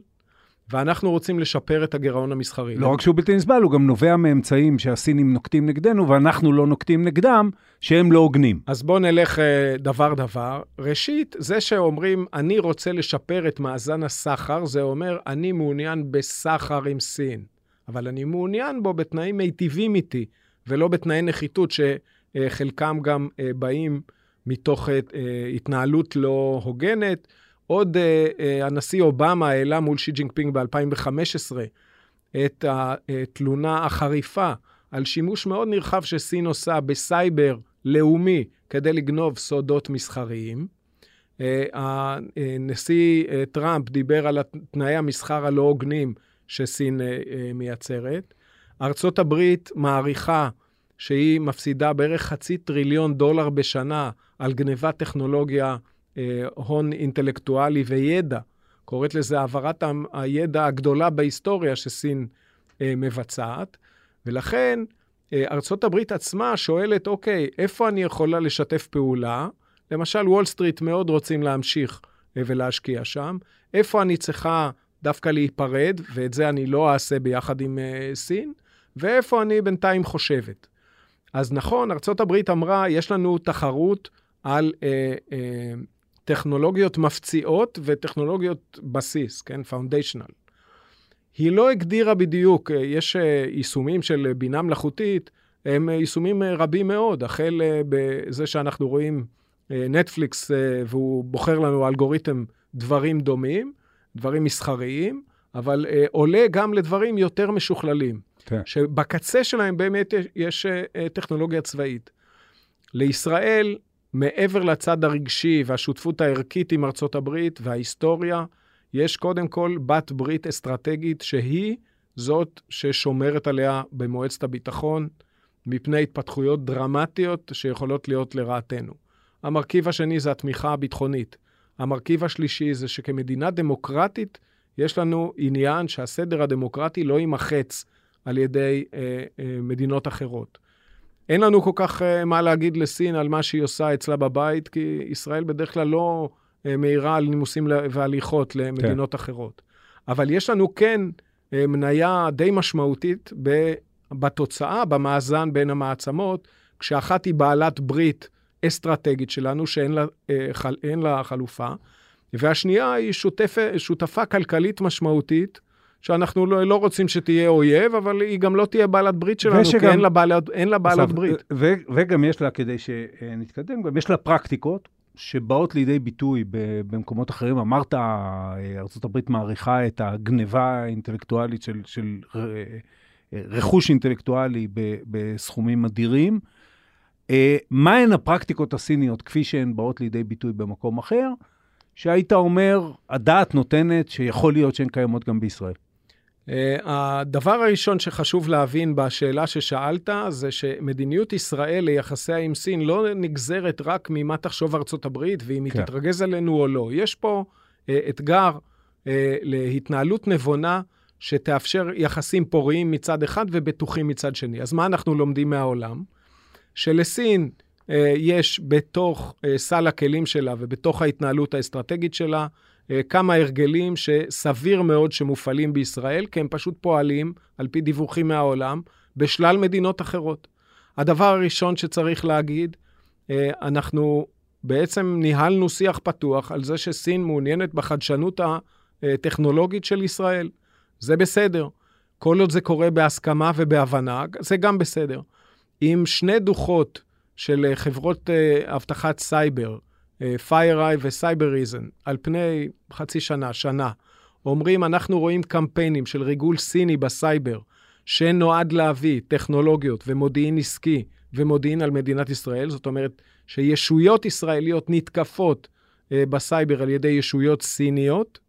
ואנחנו רוצים לשפר את הגירעון המסחרי. לא רק שהוא בלתי נסבל, הוא גם נובע מאמצעים שהסינים נוקטים נגדנו, ואנחנו לא נוקטים נגדם, שהם לא הוגנים. אז בואו נלך דבר-דבר. אה, ראשית, זה שאומרים, אני רוצה לשפר את מאזן הסחר, זה אומר, אני מעוניין בסחר עם סין, אבל אני מעוניין בו בתנאים מיטיבים איתי, ולא בתנאי נחיתות שחלקם גם אה, באים מתוך אה, התנהלות לא הוגנת. עוד אה, אה, הנשיא אובמה העלה מול שי ג'ינגפינג ב-2015 את התלונה החריפה על שימוש מאוד נרחב שסין עושה בסייבר לאומי כדי לגנוב סודות מסחריים. הנשיא טראמפ דיבר על תנאי המסחר הלא הוגנים שסין מייצרת. ארצות הברית מעריכה שהיא מפסידה בערך חצי טריליון דולר בשנה על גנבת טכנולוגיה אה, הון אינטלקטואלי וידע. קוראת לזה העברת הידע הגדולה בהיסטוריה שסין אה, מבצעת. ולכן אה, ארצות הברית עצמה שואלת, אוקיי, איפה אני יכולה לשתף פעולה? למשל, וול סטריט מאוד רוצים להמשיך ולהשקיע שם. איפה אני צריכה דווקא להיפרד, ואת זה אני לא אעשה ביחד עם סין, ואיפה אני בינתיים חושבת. אז נכון, ארצות הברית אמרה, יש לנו תחרות על אה, אה, טכנולוגיות מפציעות וטכנולוגיות בסיס, כן? פאונדיישנל. היא לא הגדירה בדיוק, יש אה, יישומים של בינה מלאכותית, הם יישומים אה, רבים מאוד, החל אה, בזה שאנחנו רואים נטפליקס והוא בוחר לנו אלגוריתם דברים דומים, דברים מסחריים, אבל אה, עולה גם לדברים יותר משוכללים, כן. שבקצה שלהם באמת יש, אה, טכנולוגיה צבאית. לישראל, מעבר לצד הרגשי והשותפות הערכית עם ארצות הברית וההיסטוריה, יש קודם כל בת ברית אסטרטגית שהיא זאת ששומרת עליה במועצת הביטחון מפני התפתחויות דרמטיות שיכולות להיות לרעתנו. המרכיב השני זה התמיכה הביטחונית. המרכיב השלישי זה שכמדינה דמוקרטית, יש לנו עניין שהסדר הדמוקרטי לא יימחץ על ידי אה, אה, מדינות אחרות. אין לנו כל כך אה, מה להגיד לסין על מה שהיא עושה אצלה בבית, כי ישראל בדרך כלל לא אה, מהירה על נימוסים והליכות למדינות כן. אחרות. אבל יש לנו כן אה, מניה די משמעותית בתוצאה, במאזן בין המעצמות, כשאחת היא בעלת ברית אסטרטגית שלנו, שאין לה, לה חלופה, והשנייה היא שותפה, שותפה כלכלית משמעותית, שאנחנו לא, לא רוצים שתהיה אויב, אבל היא גם לא תהיה בעלת ברית שלנו, ושגם, כי אין לה בעלת, אין לה בעלת ברית. ו, וגם יש לה, כדי שנתקדם, גם יש לה פרקטיקות שבאות לידי ביטוי במקומות אחרים. אמרת, ארה"ב מעריכה את הגניבה האינטלקטואלית של, של רכוש אינטלקטואלי בסכומים אדירים. מהן הפרקטיקות הסיניות כפי שהן באות לידי ביטוי במקום אחר, שהיית אומר, הדעת נותנת שיכול להיות שהן קיימות גם בישראל? Uh, הדבר הראשון שחשוב להבין בשאלה ששאלת, זה שמדיניות ישראל ליחסיה עם סין לא נגזרת רק ממה תחשוב ארצות הברית, ואם כן. היא תתרגז עלינו או לא. יש פה uh, אתגר uh, להתנהלות נבונה שתאפשר יחסים פוריים מצד אחד ובטוחים מצד שני. אז מה אנחנו לומדים מהעולם? שלסין uh, יש בתוך uh, סל הכלים שלה ובתוך ההתנהלות האסטרטגית שלה, אה, כמה הרגלים שסביר מאוד שמופעלים בישראל, כי הם פשוט פועלים, על פי דיווחים מהעולם, בשלל מדינות אחרות. הדבר הראשון שצריך להגיד, אה, אנחנו בעצם ניהלנו שיח פתוח על זה שסין מעוניינת בחדשנות הטכנולוגית של ישראל. זה בסדר. כל עוד זה קורה בהסכמה ובהבנה, זה גם בסדר. עם שני דוחות של חברות אה, אבטחת סייבר, FireEye ו Cybereason, על פני חצי שנה, שנה, אומרים, אנחנו רואים קמפיינים של ריגול סיני בסייבר, שנועד להביא טכנולוגיות ומודיעין עסקי ומודיעין על מדינת ישראל, זאת אומרת שישויות ישראליות נתקפות אה, בסייבר על ידי ישויות סיניות.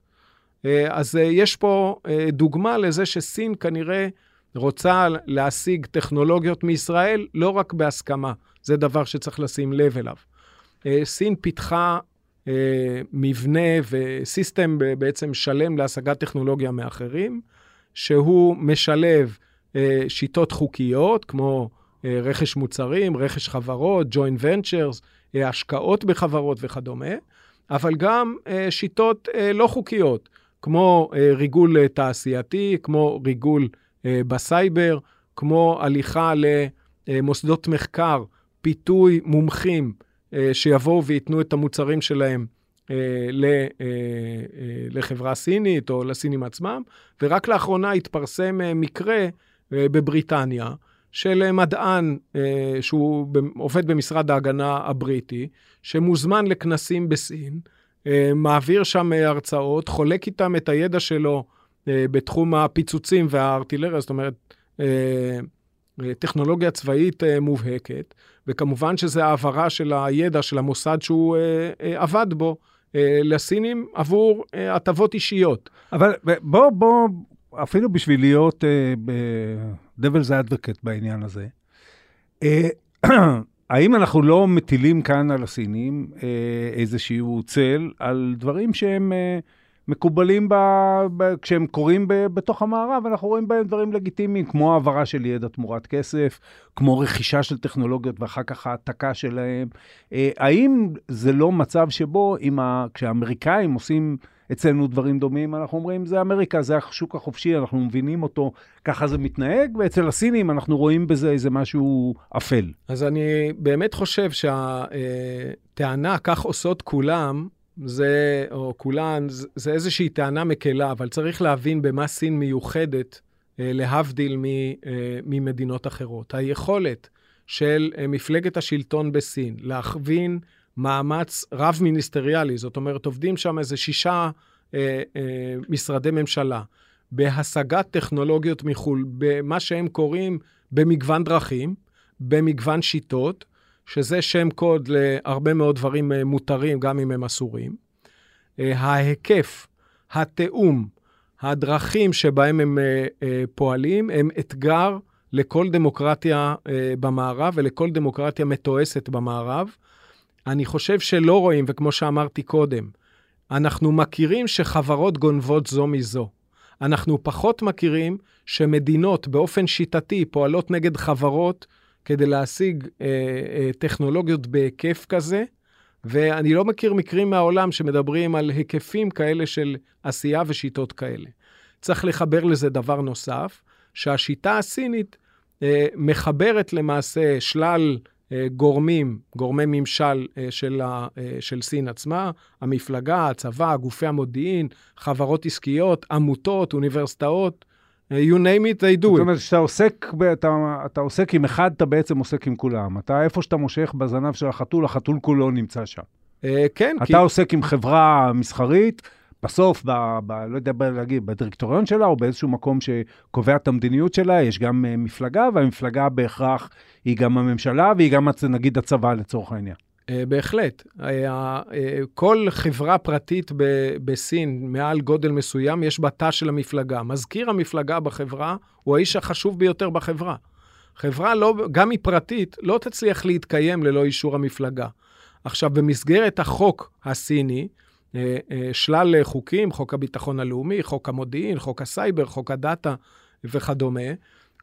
אה, אז אה, יש פה אה, דוגמה לזה שסין כנראה רוצה להשיג טכנולוגיות מישראל לא רק בהסכמה, זה דבר שצריך לשים לב אליו. אה, סין פיתחה אה, מבנה וסיסטם בעצם שלם להשגת טכנולוגיה מאחרים, שהוא משלב אה, שיטות חוקיות, כמו רכש מוצרים, רכש חברות, joint ventures, השקעות בחברות וכדומה, אבל גם שיטות לא חוקיות, כמו ריגול תעשייתי, כמו ריגול בסייבר, כמו הליכה למוסדות מחקר, פיתוי מומחים שיבואו וייתנו את המוצרים שלהם אה, אה, לחברה סינית או לסינים עצמם, ורק לאחרונה התפרסם מקרה בבריטניה של מדען שהוא עובד במשרד ההגנה הבריטי, שמוזמן לכנסים בסין, מעביר שם הרצאות, חולק איתם את הידע שלו בתחום הפיצוצים והארטילריה, זאת אומרת, טכנולוגיה צבאית מובהקת, וכמובן שזה העברה של הידע של המוסד שהוא אה, אה, עבד בו אה, לסינים עבור אה, הטבות אישיות. אבל בוא, בוא, אפילו בשביל להיות אה, ב-Devil's Advocate בעניין הזה, אה, האם אנחנו לא מטילים כאן על הסינים אה, איזשהו צל על דברים שהם... אה, מקובלים ב, ב, כשהם קורים ב, בתוך המערב, אנחנו רואים בהם דברים לגיטימיים, כמו העברה של ידע תמורת כסף, כמו רכישה של טכנולוגיות ואחר כך העתקה שלהם. אה, האם זה לא מצב שבו ה, כשהאמריקאים עושים אצלנו דברים דומים, אנחנו אומרים, זה אמריקה, זה השוק החופשי, אנחנו מבינים אותו, ככה זה מתנהג, ואצל הסינים אנחנו רואים בזה איזה משהו אפל. אז אני באמת חושב שהטענה, כך עושות כולם, זה, או כולן, זה, זה איזושהי טענה מקלה, אבל צריך להבין במה סין מיוחדת, אה, להבדיל מ, אה, ממדינות אחרות. היכולת של אה, מפלגת השלטון בסין להכווין מאמץ רב-מיניסטריאלי, זאת אומרת, עובדים שם איזה שישה אה, אה, משרדי ממשלה בהשגת טכנולוגיות מחו"ל, במה שהם קוראים במגוון דרכים, במגוון שיטות, שזה שם קוד להרבה מאוד דברים אה, מותרים, גם אם הם אסורים. אה, ההיקף, התיאום, הדרכים שבהם הם אה, פועלים, הם אתגר לכל דמוקרטיה במערב ולכל דמוקרטיה מתועסת במערב. אני חושב שלא רואים, וכמו שאמרתי קודם, אנחנו מכירים שחברות גונבות זו מזו. אנחנו פחות מכירים שמדינות באופן שיטתי פועלות נגד חברות כדי להשיג אה, אה, טכנולוגיות בהיקף כזה, ואני לא מכיר מקרים מהעולם שמדברים על היקפים כאלה של עשייה ושיטות כאלה. צריך לחבר לזה דבר נוסף, שהשיטה הסינית אה, מחברת למעשה שלל אה, גורמים, גורמי ממשל אה, של, ה, אה, של סין עצמה, המפלגה, הצבא, גופי המודיעין, חברות עסקיות, עמותות, אוניברסיטאות, you name it, they do זאת it. אומרת, כשאתה עוסק, אתה, אתה עוסק עם אחד, אתה בעצם עוסק עם כולם. אתה, איפה שאתה מושך בזנב של החתול, החתול כולו נמצא שם. אה, כן, כי... אתה עוסק עם חברה מסחרית, בסוף, ב, ב, לא יודע ב- להגיד, בדירקטוריון שלה, או באיזשהו מקום שקובע את המדיניות שלה, יש גם uh, מפלגה, והמפלגה בהכרח היא גם הממשלה, והיא גם, נגיד, הצבא לצורך העניין. אה, בהחלט. אה, אה, כל חברה פרטית בסין, מעל גודל מסוים, יש בה תא של המפלגה. מזכיר המפלגה בחברה הוא האיש החשוב ביותר בחברה. חברה, לא, גם היא פרטית, לא תצליח להתקיים ללא אישור המפלגה. עכשיו, במסגרת החוק הסיני, שלל חוקים, חוק הביטחון הלאומי, חוק המודיעין, חוק הסייבר, חוק הדאטה וכדומה,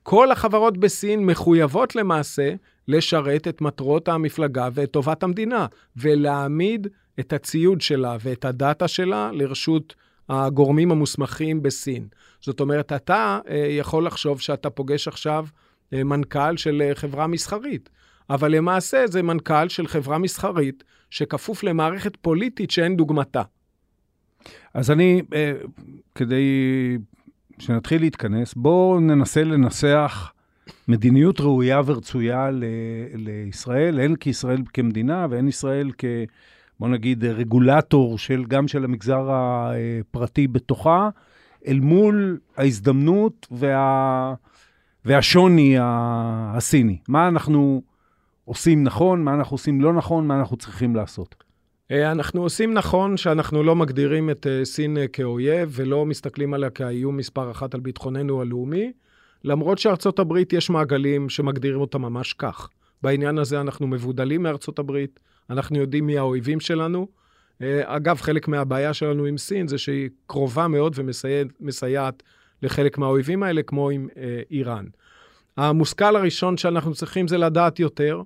כל החברות בסין מחויבות למעשה לשרת את מטרות המפלגה ואת טובת המדינה, ולהעמיד את הציוד שלה ואת הדאטה שלה לרשות הגורמים המוסמכים בסין. זאת אומרת, אתה אה, יכול לחשוב שאתה פוגש עכשיו אה, מנכ"ל של אה, חברה מסחרית, אבל למעשה זה מנכ"ל של חברה מסחרית שכפוף למערכת פוליטית שאין דוגמתה. אז אני, כדי שנתחיל להתכנס, בואו ננסה לנסח מדיניות ראויה ורצויה ל- לישראל, הן כישראל כמדינה והן ישראל כ... בוא נגיד, רגולטור של, גם של המגזר הפרטי בתוכה, אל מול ההזדמנות וה, והשוני הסיני. מה אנחנו עושים נכון, מה אנחנו עושים לא נכון, מה אנחנו צריכים לעשות. אה, אנחנו עושים נכון שאנחנו לא מגדירים את אה, סין אה, כאויב ולא מסתכלים עליה כאיום מספר אחת על ביטחוננו הלאומי, למרות שארצות הברית יש מעגלים שמגדירים אותה ממש כך. בעניין הזה אנחנו מבודלים מארצות הברית, אנחנו יודעים מי האויבים שלנו. אגב, חלק מהבעיה שלנו עם סין זה שהיא קרובה מאוד ומסייעת מסייעת לחלק מהאויבים האלה, כמו עם איראן. המושכל הראשון שאנחנו צריכים זה לדעת יותר.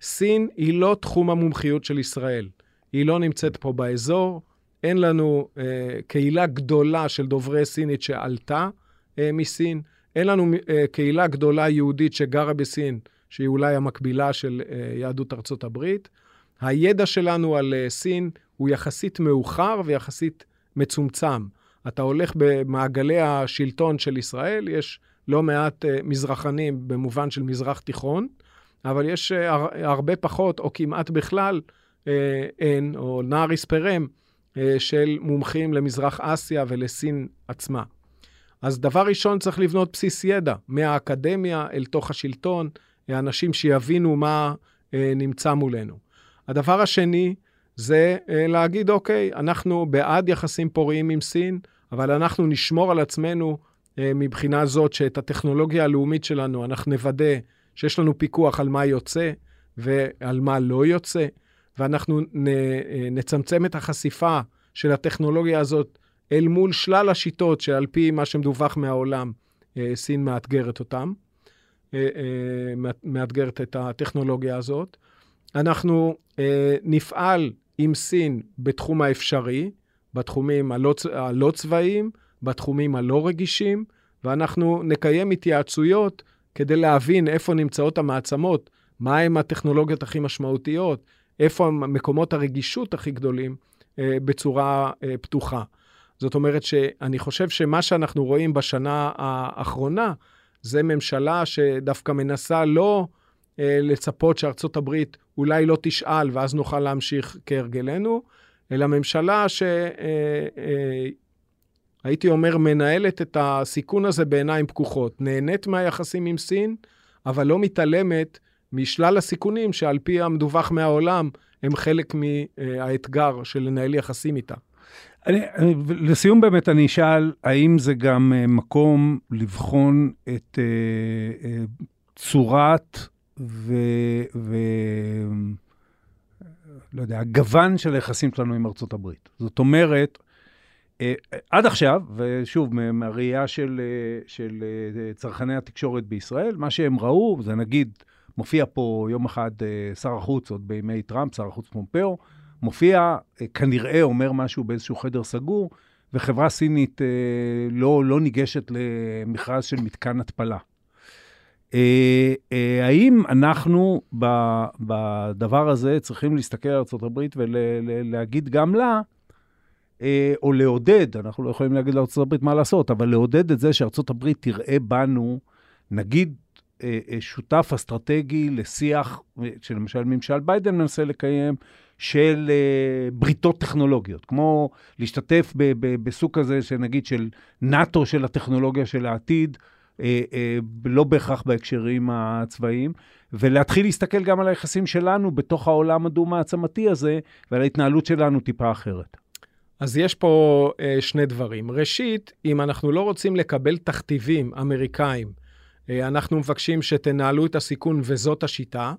סין היא לא תחום המומחיות של ישראל. היא לא נמצאת פה באזור. אין לנו אה, קהילה גדולה של דוברי סינית שעלתה אה, מסין. אין לנו אה, קהילה גדולה יהודית שגרה בסין, שהיא אולי המקבילה של אה, יהדות ארצות הברית. הידע שלנו על אה, סין הוא יחסית מאוחר ויחסית מצומצם. אתה הולך במעגלי השלטון של ישראל, יש לא מעט אה, מזרחנים במובן של מזרח תיכון, אבל יש אה, הר- הרבה פחות, או כמעט בכלל, אה, אין, או נער יספרם, אה, של מומחים למזרח אסיה ולסין עצמה. אז דבר ראשון, צריך לבנות בסיס ידע, מהאקדמיה אל תוך השלטון, אה, אנשים שיבינו מה אה, נמצא מולנו. הדבר השני זה אה, להגיד, אוקיי, אנחנו בעד יחסים פוריים עם סין, אבל אנחנו נשמור על עצמנו אה, מבחינה זאת שאת הטכנולוגיה הלאומית שלנו, אנחנו נוודא שיש לנו פיקוח על מה יוצא ועל מה לא יוצא, ואנחנו נ, אה, נצמצם את החשיפה של הטכנולוגיה הזאת אל מול שלל השיטות שעל פי מה שמדווח מהעולם, אה, סין מאתגרת אותם, אה, מאת- מאתגרת את הטכנולוגיה הזאת. אנחנו נפעל עם סין בתחום האפשרי, בתחומים הלא, הלא צבאיים, בתחומים הלא רגישים, ואנחנו נקיים התייעצויות כדי להבין איפה נמצאות המעצמות, מהם הטכנולוגיות הכי משמעותיות, איפה מקומות הרגישות הכי גדולים, אה, בצורה אה, פתוחה. זאת אומרת שאני חושב שמה שאנחנו רואים בשנה האחרונה, זה ממשלה שדווקא מנסה לא אה, לצפות שארצות הברית אולי לא תשאל ואז נוכל להמשיך כהרגלנו, אלא ממשלה שהייתי אומר מנהלת את הסיכון הזה בעיניים פקוחות, נהנית מהיחסים עם סין, אבל לא מתעלמת משלל הסיכונים שעל פי המדווח מהעולם, הם חלק מהאתגר של לנהל יחסים איתה. אני, אני, לסיום באמת אני אשאל, האם זה גם uh, מקום לבחון את uh, uh, צורת ו... ו... לא יודע, הגוון של היחסים שלנו עם ארצות הברית. זאת אומרת, עד עכשיו, ושוב, מהראייה של, של צרכני התקשורת בישראל, מה שהם ראו, זה נגיד, מופיע פה יום אחד uh, שר החוץ, עוד בימי טראמפ, שר החוץ פומפאו, מופיע, אה, כנראה אומר משהו באיזשהו חדר סגור, וחברה סינית אה, לא, לא ניגשת למכרז של מתקן התפלה. אה, אה, האם אנחנו בדבר הזה צריכים להסתכל על ארה"ב ולהגיד גם לה, אה, או לעודד, אנחנו לא יכולים להגיד לארה"ב מה לעשות, אבל לעודד את זה שארה"ב תראה בנו, נגיד, אה, אה, שותף אסטרטגי לשיח שלמשל ממשל ביידן מנסה לקיים, של בריתות טכנולוגיות, כמו להשתתף בסוג כזה, שנגיד, של נאט"ו של הטכנולוגיה של העתיד, לא בהכרח בהקשרים הצבאיים, ולהתחיל להסתכל גם על היחסים שלנו בתוך העולם הדו-מעצמתי הזה, ועל ההתנהלות שלנו טיפה אחרת. אז יש פה שני דברים. ראשית, אם אנחנו לא רוצים לקבל תכתיבים אמריקאים, אנחנו מבקשים שתנהלו את הסיכון וזאת השיטה.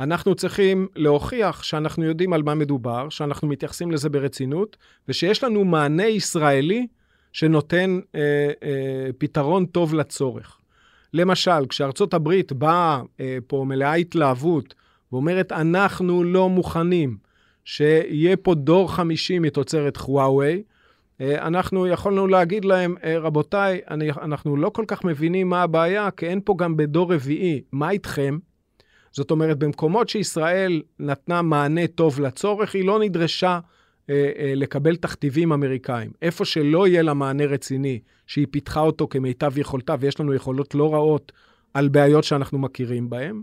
אנחנו צריכים להוכיח שאנחנו יודעים על מה מדובר, שאנחנו מתייחסים לזה ברצינות, ושיש לנו מענה ישראלי שנותן אה, אה, פתרון טוב לצורך. למשל, כשארצות הברית באה אה, פה מלאה התלהבות ואומרת, אנחנו לא מוכנים שיהיה פה דור חמישי מתוצרת חוואווי, אה, אנחנו יכולנו להגיד להם, אה, רבותיי, אני, אנחנו לא כל כך מבינים מה הבעיה, כי אין פה גם בדור רביעי. מה איתכם? זאת אומרת, במקומות שישראל נתנה מענה טוב לצורך, היא לא נדרשה אה, אה, לקבל תכתיבים אמריקאים. איפה שלא יהיה לה מענה רציני, שהיא פיתחה אותו כמיטב יכולתה, ויש לנו יכולות לא רעות על בעיות שאנחנו מכירים בהן,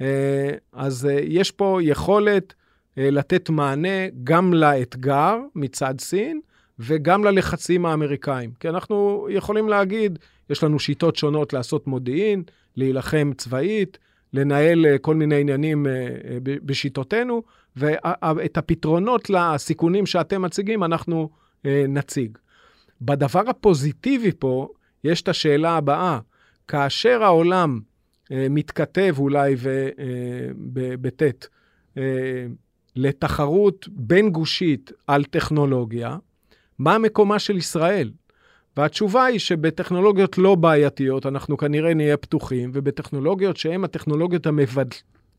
אה, אז אה, יש פה יכולת אה, לתת מענה גם לאתגר מצד סין, וגם ללחצים האמריקאים. כי אנחנו יכולים להגיד, יש לנו שיטות שונות לעשות מודיעין, להילחם צבאית, לנהל אה, כל מיני עניינים אה, אה, בשיטותינו, ואת הפתרונות לסיכונים שאתם מציגים אנחנו נציג. בדבר הפוזיטיבי פה, יש את השאלה הבאה, כאשר העולם מתכתב אולי בט' לתחרות בין גושית על טכנולוגיה, מה מקומה של ישראל? והתשובה היא שבטכנולוגיות לא בעייתיות אנחנו כנראה נהיה פתוחים, ובטכנולוגיות שהן הטכנולוגיות המבד...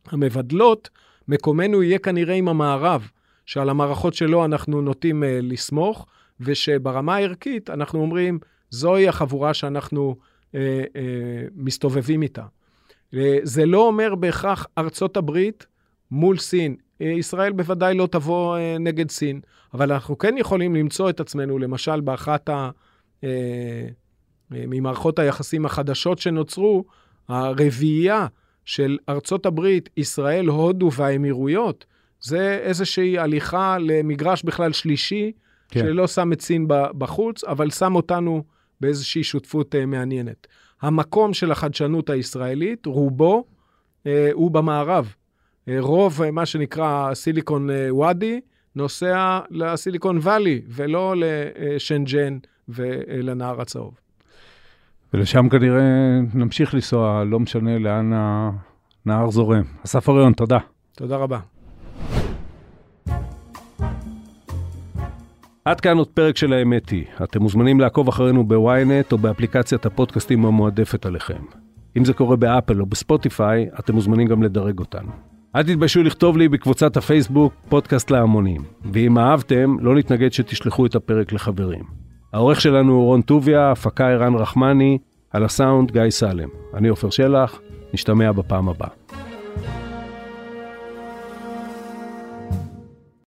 המבדלות, מקומנו יהיה כנראה עם המערב, שעל המערכות שלו אנחנו נוטים uh, לסמוך, ושברמה הערכית אנחנו אומרים, זוהי החבורה שאנחנו uh, uh, מסתובבים איתה. Uh, זה לא אומר בהכרח ארצות הברית מול סין. ישראל בוודאי לא תבוא uh, נגד סין, אבל אנחנו כן יכולים למצוא את עצמנו, למשל, באחת ה... אה, אה, ממערכות היחסים החדשות שנוצרו, הרביעייה של ארצות הברית, ישראל, הודו והאמירויות, זה איזושהי הליכה למגרש בכלל שלישי, כן. שלא שם את סין בחוץ, אבל שם אותנו באיזושהי שותפות מעניינת. המקום של החדשנות הישראלית, רובו, הוא במערב. Uh, רוב uh, מה שנקרא סיליקון uh, וואדי נוסע לסיליקון וואלי, ולא לשנג'ן. Uh, ולנהר הצהוב. ולשם כנראה נמשיך לנסוע, לא משנה לאן הנהר זורם. אסף אריון, תודה. תודה רבה. עד כאן עוד פרק של האמת היא. אתם מוזמנים לעקוב אחרינו בוויינט או באפליקציית הפודקאסטים המועדפת עליכם. אם זה קורה באפל או בספוטיפיי, אתם מוזמנים גם לדרג אותנו. אל תתביישו לכתוב לי בקבוצת הפייסבוק פודקאסט להמונים. ואם אהבתם, לא נתנגד שתשלחו את הפרק לחברים. העורך שלנו הוא רון טוביה, הפקה ערן רחמני, על הסאונד גיא סלם. אני עופר שלח, נשתמע בפעם הבאה.